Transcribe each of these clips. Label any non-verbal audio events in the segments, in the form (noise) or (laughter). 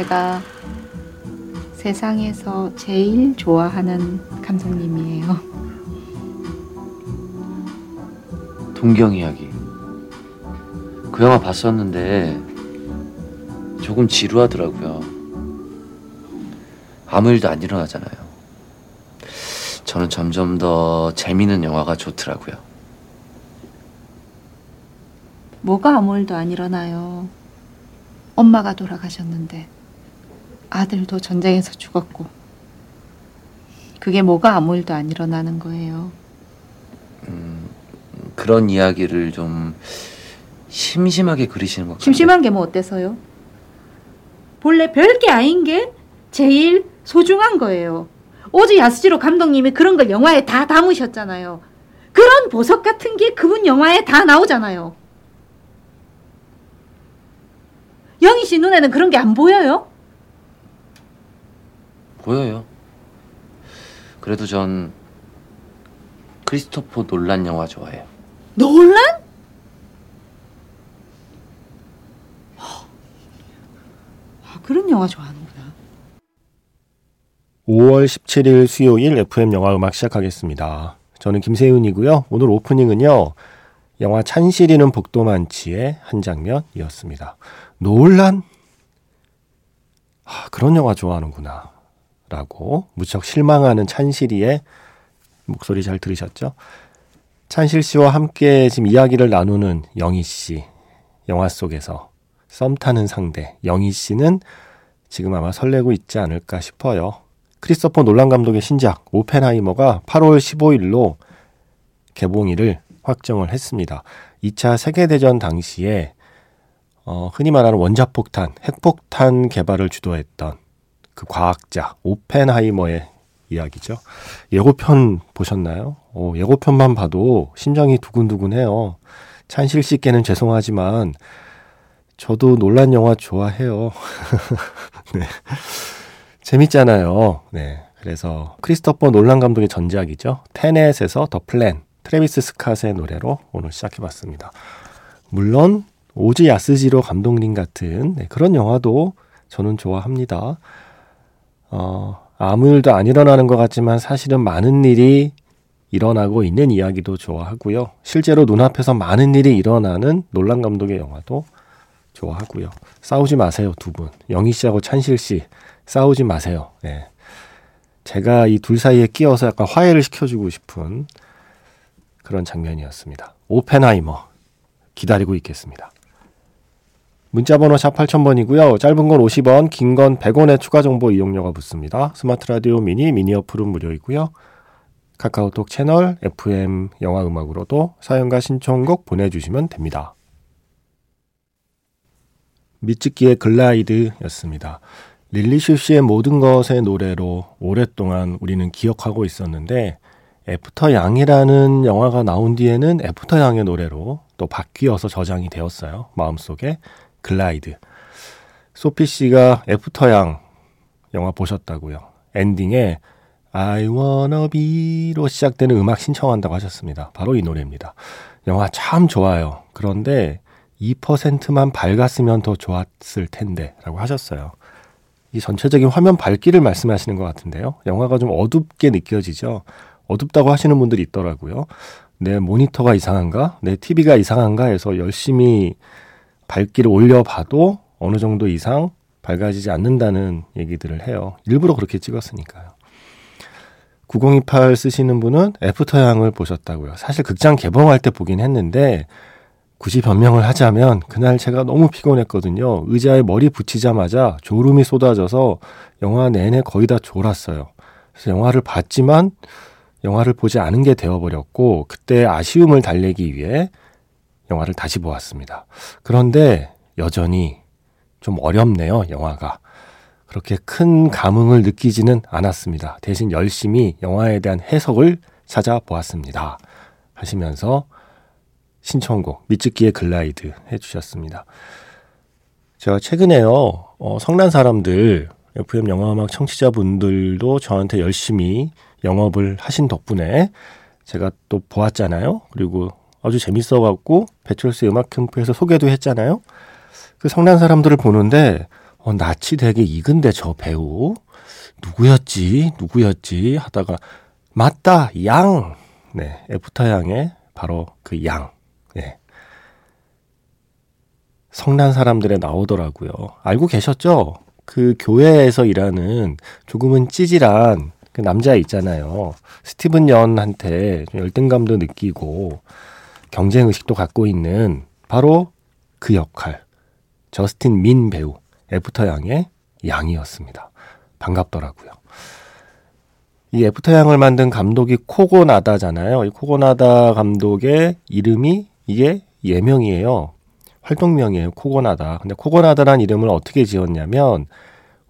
제가 세상에서 제일 좋아하는 감독님이에요. 동경 이야기. 그 영화 봤었는데 조금 지루하더라고요. 아무 일도 안 일어나잖아요. 저는 점점 더 재미있는 영화가 좋더라고요. 뭐가 아무 일도 안 일어나요. 엄마가 돌아가셨는데 아들도 전쟁에서 죽었고 그게 뭐가 아무 일도 안 일어나는 거예요. 그런 이야기를 좀 심심하게 그리시는 것 같아요. 심심한 게 뭐 어때서요? 본래 별게 아닌 게 제일 소중한 거예요. 오즈 야스지로 감독님이 그런 걸 영화에 다 담으셨잖아요. 그런 보석 같은 게 그분 영화에 다 나오잖아요. 영희 씨 눈에는 그런 게 안 보여요? 보여요. 그래도 전 크리스토퍼 놀란 영화 좋아해요. 논란? 아, 그런 영화 좋아하는구나. 5월 17일 수요일 FM 영화 음악 시작하겠습니다. 저는 김세윤이고요. 오늘 오프닝은요. 영화 찬실이는 복도 많지의 한 장면이었습니다. 노란? 아, 그런 영화 좋아하는구나. 라고 무척 실망하는 찬실이의 목소리 잘 들으셨죠? 찬실 씨와 함께 지금 이야기를 나누는 영희 씨. 영화 속에서 썸 타는 상대 영희 씨는 지금 아마 설레고 있지 않을까 싶어요. 크리스토퍼 놀란 감독의 신작 오펜하이머가 8월 15일로 개봉일을 확정을 했습니다. 2차 세계대전 당시에 어, 흔히 말하는 원자폭탄, 핵폭탄 개발을 주도했던 그 과학자 오펜하이머의 이야기죠. 예고편 보셨나요? 오, 예고편만 봐도 심장이 두근두근해요. 찬실 씨께는 죄송하지만 저도 놀란 영화 좋아해요. (laughs) 네. 재밌잖아요. 네. 그래서 크리스토퍼 놀란 감독의 전작이죠. 테넷에서 The Plan, 트래비스 스캇의 노래로 오늘 시작해봤습니다. 물론 오즈 야스지로 감독님 같은 네, 그런 영화도 저는 좋아합니다. 어, 아무 일도 안 일어나는 것 같지만 사실은 많은 일이 일어나고 있는 이야기도 좋아하고요. 실제로 눈앞에서 많은 일이 일어나는 놀란 감독의 영화도 좋아하고요. 싸우지 마세요, 두 분. 영희 씨하고 찬실 씨 싸우지 마세요. 네. 제가 이 둘 사이에 끼어서 약간 화해를 시켜주고 싶은 그런 장면이었습니다. 오펜하이머 기다리고 있겠습니다. 문자번호 샵 8000번이고요. 짧은 건 50원, 긴 건 100원의 추가 정보 이용료가 붙습니다. 스마트 라디오 미니, 미니 어플은 무료이고요. 카카오톡 채널 FM 영화 음악으로도 사연과 신청곡 보내주시면 됩니다. 미츠키의 Glide였습니다. 릴리 슈슈의 모든 것의 노래로 오랫동안 우리는 기억하고 있었는데 애프터 양이라는 영화가 나온 뒤에는 애프터 양의 노래로 또 바뀌어서 저장이 되었어요. 마음속에 Glide. 소피 씨가 애프터 양 영화 보셨다고요. 엔딩에 I wanna be로 시작되는 음악 신청한다고 하셨습니다. 바로 이 노래입니다. 영화 참 좋아요. 그런데 2%만 밝았으면 더 좋았을 텐데 라고 하셨어요. 이 전체적인 화면 밝기를 말씀하시는 것 같은데요. 영화가 좀 어둡게 느껴지죠. 어둡다고 하시는 분들이 있더라고요. 내 모니터가 이상한가? 내 TV가 이상한가? 해서 열심히 밝기를 올려봐도 어느 정도 이상 밝아지지 않는다는 얘기들을 해요. 일부러 그렇게 찍었으니까요. 9028 쓰시는 분은 애프터양을 보셨다고요. 사실 극장 개봉할 때 보긴 했는데 굳이 변명을 하자면 그날 제가 너무 피곤했거든요. 의자에 머리 붙이자마자 졸음이 쏟아져서 영화 내내 거의 다 졸았어요. 그래서 영화를 봤지만 영화를 보지 않은 게 되어버렸고 그때 아쉬움을 달래기 위해 영화를 다시 보았습니다. 그런데 여전히 좀 어렵네요, 영화가. 그렇게 큰 감흥을 느끼지는 않았습니다. 대신 열심히 영화에 대한 해석을 찾아보았습니다. 하시면서 신청곡 미츠키의 글라이드 해주셨습니다. 제가 최근에요 어, 성난 사람들 FM 영화음악 청취자분들도 저한테 열심히 영업을 하신 덕분에 제가 또 보았잖아요. 그리고 아주 재밌어갖고 배철수 음악 캠프에서 소개도 했잖아요. 그 성난 사람들을 보는데 어, 낯이 되게 익은데 저 배우 누구였지 누구였지 하다가 맞다 양 네, 애프터 양의 바로 그 양. 네. 성난 사람들에 나오더라고요. 알고 계셨죠? 그 교회에서 일하는 조금은 찌질한 그 남자 있잖아요. 스티븐 연한테 열등감도 느끼고 경쟁 의식도 갖고 있는 바로 그 역할. 저스틴 민 배우 애프터 양의 양이었습니다. 반갑더라고요. 이 애프터 양을 만든 감독이 코고나다잖아요. 이 코고나다 감독의 이름이 이게 예명이에요. 활동명이에요. 코고나다. 근데 코고나다란 이름을 어떻게 지었냐면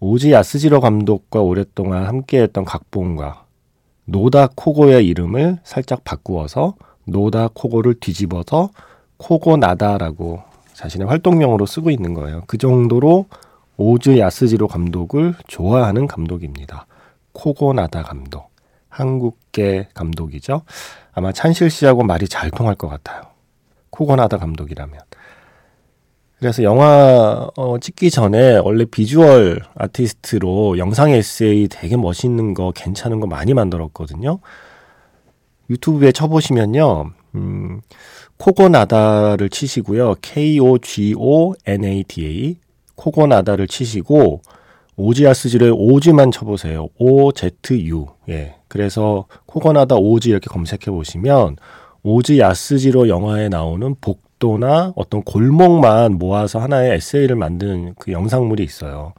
오즈 야스지로 감독과 오랫동안 함께했던 각본가 노다 코고의 이름을 살짝 바꾸어서 노다 코고를 뒤집어서 코고 나다라고 자신의 활동명으로 쓰고 있는 거예요. 그 정도로 오즈 야스지로 감독을 좋아하는 감독입니다. 코고 나다 감독. 한국계 감독이죠. 아마 찬실 씨하고 말이 잘 통할 것 같아요. 코고나다 감독이라면. 그래서 영화 어, 찍기 전에 원래 비주얼 아티스트로 영상 에세이 되게 멋있는 거 괜찮은 거 많이 만들었거든요. 유튜브에 쳐보시면요. 음, 코고나다를 치시고요. K-O-G-O-N-A-D-A 코고나다를 치시고 오지아스지를 오즈만 쳐보세요. O-Z-U. 예. 그래서 코고나다 오즈 이렇게 검색해 보시면 오즈 야스지로 영화에 나오는 복도나 어떤 골목만 모아서 하나의 에세이를 만든 그 영상물이 있어요.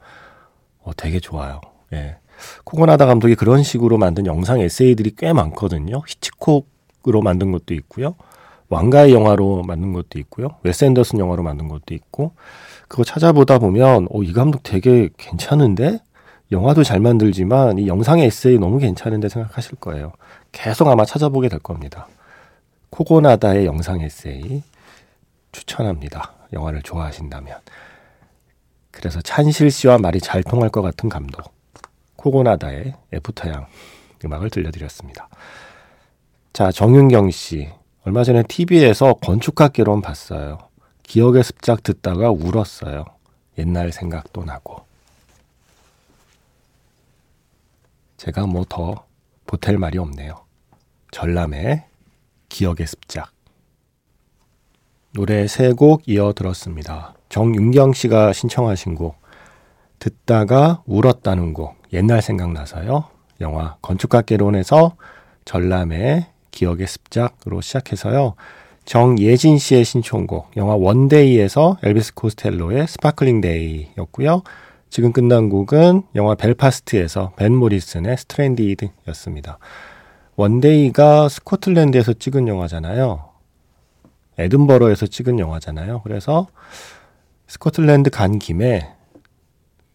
어, 되게 좋아요. 예. 코고나다 감독이 그런 식으로 만든 영상 에세이들이 꽤 많거든요. 히치콕으로 만든 것도 있고요. 왕가의 영화로 만든 것도 있고요. 웨스 앤더슨 영화로 만든 것도 있고 그거 찾아보다 보면 어, 이 감독 되게 괜찮은데 영화도 잘 만들지만 이 영상의 에세이 너무 괜찮은데 생각하실 거예요. 계속 아마 찾아보게 될 겁니다. 코고나다의 영상 에세이 추천합니다. 영화를 좋아하신다면. 그래서 찬실 씨와 말이 잘 통할 것 같은 감독. 코고나다의 애프터양 음악을 들려드렸습니다. 자, 정윤경 씨. 얼마 전에 TV에서 건축학개론 봤어요. 기억의 습작 듣다가 울었어요. 옛날 생각도 나고. 제가 뭐 더 보탤 말이 없네요. 전람의 기억의 습작. 노래 세 곡 이어 들었습니다. 정윤경 씨가 신청하신 곡, 듣다가 울었다는 곡, 옛날 생각나서요. 영화 건축학개론에서 전람회의 기억의 습작으로 시작해서요. 정예진 씨의 신청곡, 영화 원데이에서 엘비스 코스텔로의 Sparkling Day였고요. 지금 끝난 곡은 영화 벨파스트에서 밴 모리슨의 Stranded였습니다. 원데이가 스코틀랜드에서 찍은 영화잖아요. 에든버러에서 찍은 영화잖아요. 그래서 스코틀랜드 간 김에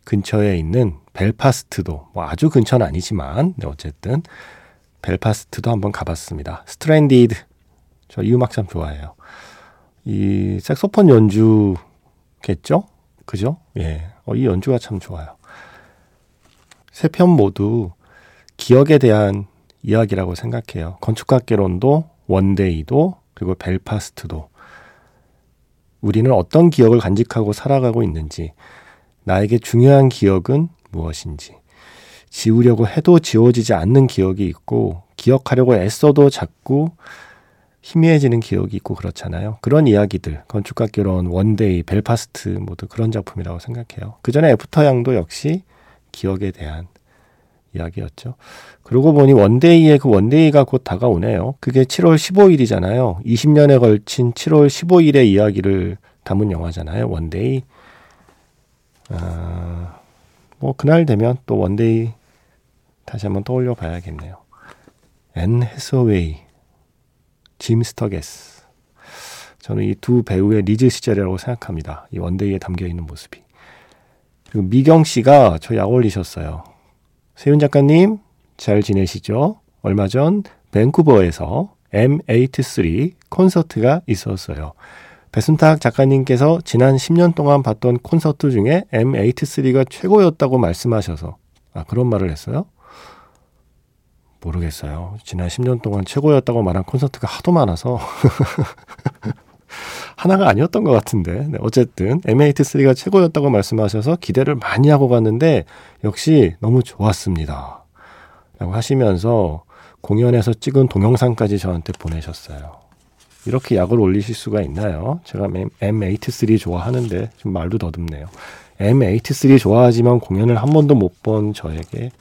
근처에 있는 벨파스트도 뭐 아주 근처는 아니지만 네, 어쨌든 벨파스트도 한번 가봤습니다. Stranded 저 이 음악 참 좋아해요. 이 색소폰 연주겠죠? 그죠? 예. 어, 이 연주가 참 좋아요. 세 편 모두 기억에 대한 이야기라고 생각해요. 건축학개론도 원데이도 그리고 벨파스트도 우리는 어떤 기억을 간직하고 살아가고 있는지 나에게 중요한 기억은 무엇인지 지우려고 해도 지워지지 않는 기억이 있고 기억하려고 애써도 자꾸 희미해지는 기억이 있고 그렇잖아요. 그런 이야기들 건축학개론 원데이 벨파스트 모두 그런 작품이라고 생각해요. 그 전에 애프터 양도 역시 기억에 대한 이야기였죠. 그러고 보니 원데이의 그 원데이가 곧 다가오네요. 그게 7월 15일이잖아요. 20년에 걸친 7월 15일의 이야기를 담은 영화잖아요. 원데이. 아, 뭐 그날 되면 또 원데이 다시 한번 떠올려 봐야겠네요. 앤 해서웨이, 짐 스터게스. 저는 이 두 배우의 리즈 시절이라고 생각합니다. 이 원데이에 담겨 있는 모습이. 그리고 미경 씨가 저 약 올리셨어요. 세윤 작가님, 잘 지내시죠? 얼마 전 밴쿠버에서 M83 콘서트가 있었어요. 배순탁 작가님께서 지난 10년 동안 봤던 콘서트 중에 M83가 최고였다고 말씀하셔서 아 그런 말을 했어요? 모르겠어요. 지난 10년 동안 최고였다고 말한 콘서트가 하도 많아서 (laughs) 하나가 아니었던 것 같은데. 네, 어쨌든 M83가 최고였다고 말씀하셔서 기대를 많이 하고 갔는데 역시 너무 좋았습니다. 라고 하시면서 공연에서 찍은 동영상까지 저한테 보내셨어요. 이렇게 약을 올리실 수가 있나요? 제가 M83 좋아하는데 좀 말도 더듬네요. M83 좋아하지만 공연을 한 번도 못 본 저에게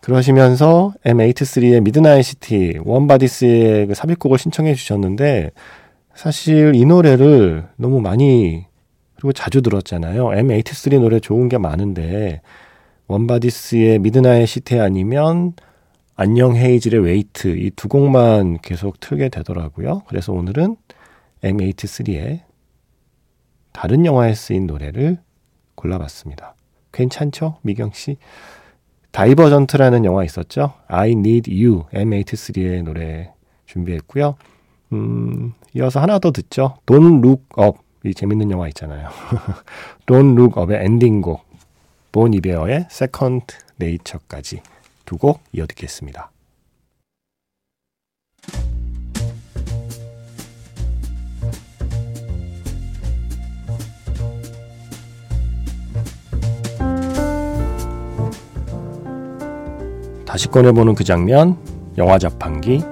그러시면서 M83의 Midnight City 웜바디스의 그 삽입곡을 신청해 주셨는데 사실 이 노래를 너무 많이 그리고 자주 들었잖아요. M83 노래 좋은 게 많은데 웜바디스의 Midnight City 아니면 안녕 헤이즐의 Wait 이 두 곡만 계속 틀게 되더라고요. 그래서 오늘은 M83의 다른 영화에 쓰인 노래를 골라봤습니다. 괜찮죠? 미경 씨? 다이버전트라는 영화 있었죠? I Need You M83의 노래 준비했고요. 음, 이어서 하나 더 듣죠. Don't Look Up 이 재밌는 영화 있잖아요. (laughs) Don't Look Up의 엔딩곡 본 이베어의 Second Nature까지 두 곡 이어 듣겠습니다. 다시 꺼내보는 그 장면, 영화 자판기,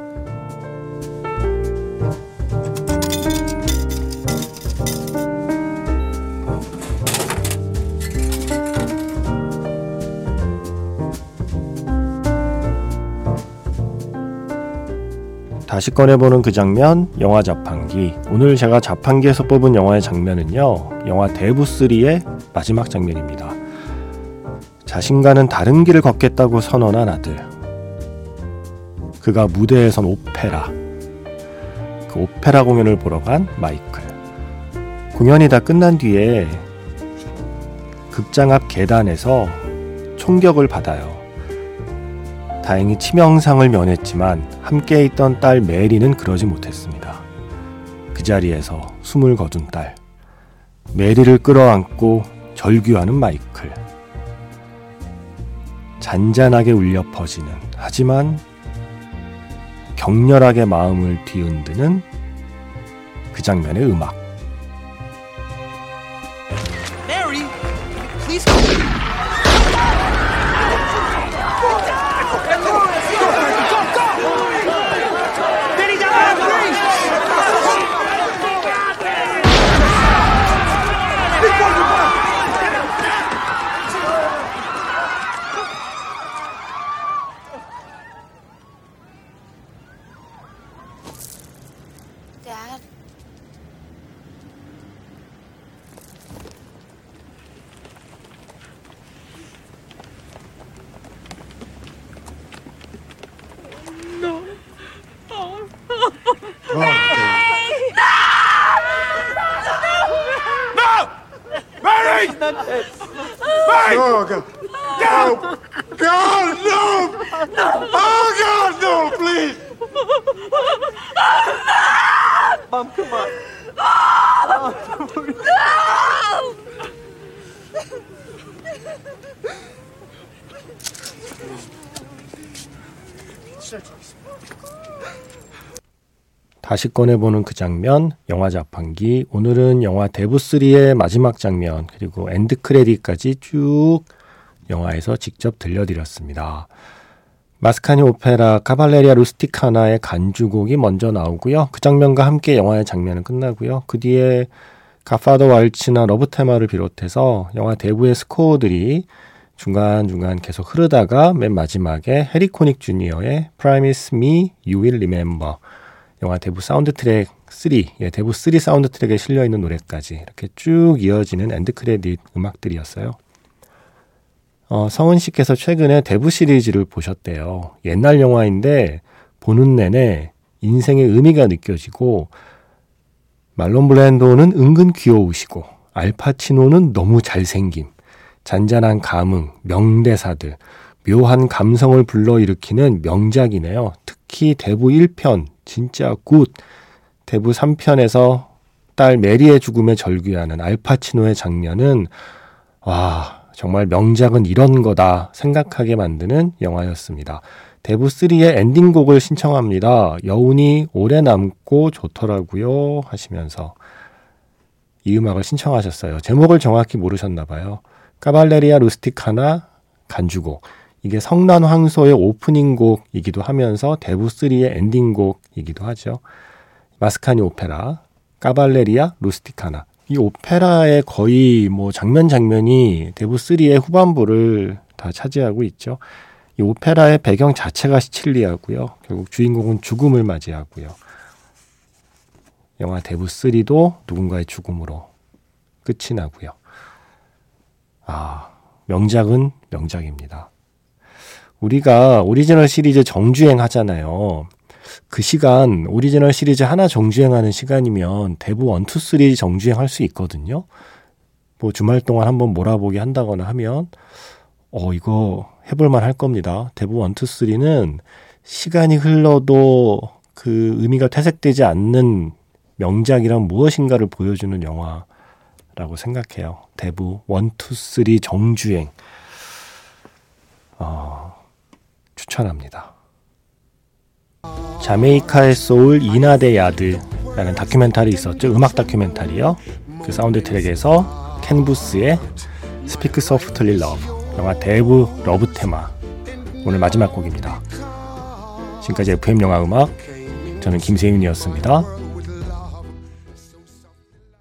다시 꺼내보는 그 장면, 영화 자판기. 오늘 제가 자판기에서 뽑은 영화의 장면은요, 영화 대부3의 마지막 장면입니다. 자신과는 다른 길을 걷겠다고 선언한 아들. 그가 무대에선 오페라. 그 오페라 공연을 보러 간 마이클. 공연이 다 끝난 뒤에 극장 앞 계단에서 총격을 받아요. 다행히 치명상을 면했지만 함께 있던 딸 메리는 그러지 못했습니다. 그 자리에서 숨을 거둔 딸. 메리를 끌어안고 절규하는 마이클. 잔잔하게 울려 퍼지는 하지만 격렬하게 마음을 뒤흔드는 그 장면의 음악. On. Oh, no! 다시 꺼내보는 그 장면, 영화 자판기. 오늘은 영화 대부 3의 마지막 장면, 그리고 end credit까지 쭉 영화에서 직접 들려드렸습니다. 마스카니 오페라 카발레리아 루스티카나의 간주곡이 먼저 나오고요. 그 장면과 함께 영화의 장면은 끝나고요. 그 뒤에 Godfather Waltz나 러브 테마를 비롯해서 영화 대부의 스코어들이 중간중간 계속 흐르다가 맨 마지막에 해리 코닉 주니어의 Promise Me You Will Remember 영화 대부 사운드 트랙 3, 예, 대부 3 사운드 트랙에 실려 있는 노래까지 이렇게 쭉 이어지는 end credit 음악들이었어요. 어, 성은 씨께서 최근에 대부 시리즈를 보셨대요. 옛날 영화인데 보는 내내 인생의 의미가 느껴지고 말론 브랜도는 은근 귀여우시고 알파치노는 너무 잘생김, 잔잔한 감흥, 명대사들, 묘한 감성을 불러일으키는 명작이네요. 특히 대부 1편 진짜 good. 대부 3편에서 딸 메리의 죽음에 절규하는 알파치노의 장면은 와 정말 명작은 이런 거다 생각하게 만드는 영화였습니다. 대부3의 엔딩곡을 신청합니다. 여운이 오래 남고 좋더라고요 하시면서 이 음악을 신청하셨어요. 제목을 정확히 모르셨나 봐요. 까발레리아 루스티카나 간주곡. 이게 성난 황소의 오프닝 곡이기도 하면서 대부3의 엔딩곡이기도 하죠. 마스카니 오페라, 까발레리아 루스티카나. 이 오페라의 거의 뭐 장면 장면이 대부 3의 후반부를 다 차지하고 있죠. 이 오페라의 배경 자체가 시칠리아고요. 결국 주인공은 죽음을 맞이하고요. 영화 대부 3도 누군가의 죽음으로 끝이 나고요. 아, 명작은 명작입니다. 우리가 오리지널 시리즈 정주행 하잖아요. 그 시간 오리지널 시리즈 하나 정주행하는 시간이면 대부 1, 2, 3 정주행 할 수 있거든요. 뭐 주말 동안 한번 몰아보기 한다거나 하면 어 이거 해볼만 할 겁니다. 대부 1, 2, 3는 시간이 흘러도 그 의미가 퇴색되지 않는 명작이란 무엇인가를 보여주는 영화라고 생각해요. 대부 1, 2, 3 정주행 어, 추천합니다. 자메이카의 소울 이나데 야드라는 다큐멘터리 있었죠. 음악 다큐멘터리요. 그 사운드 트랙에서 켄 부스의 Speak Softly Love 영화 대부 러브 테마 오늘 마지막 곡입니다. 지금까지 FM 영화 음악 저는 김세윤이었습니다.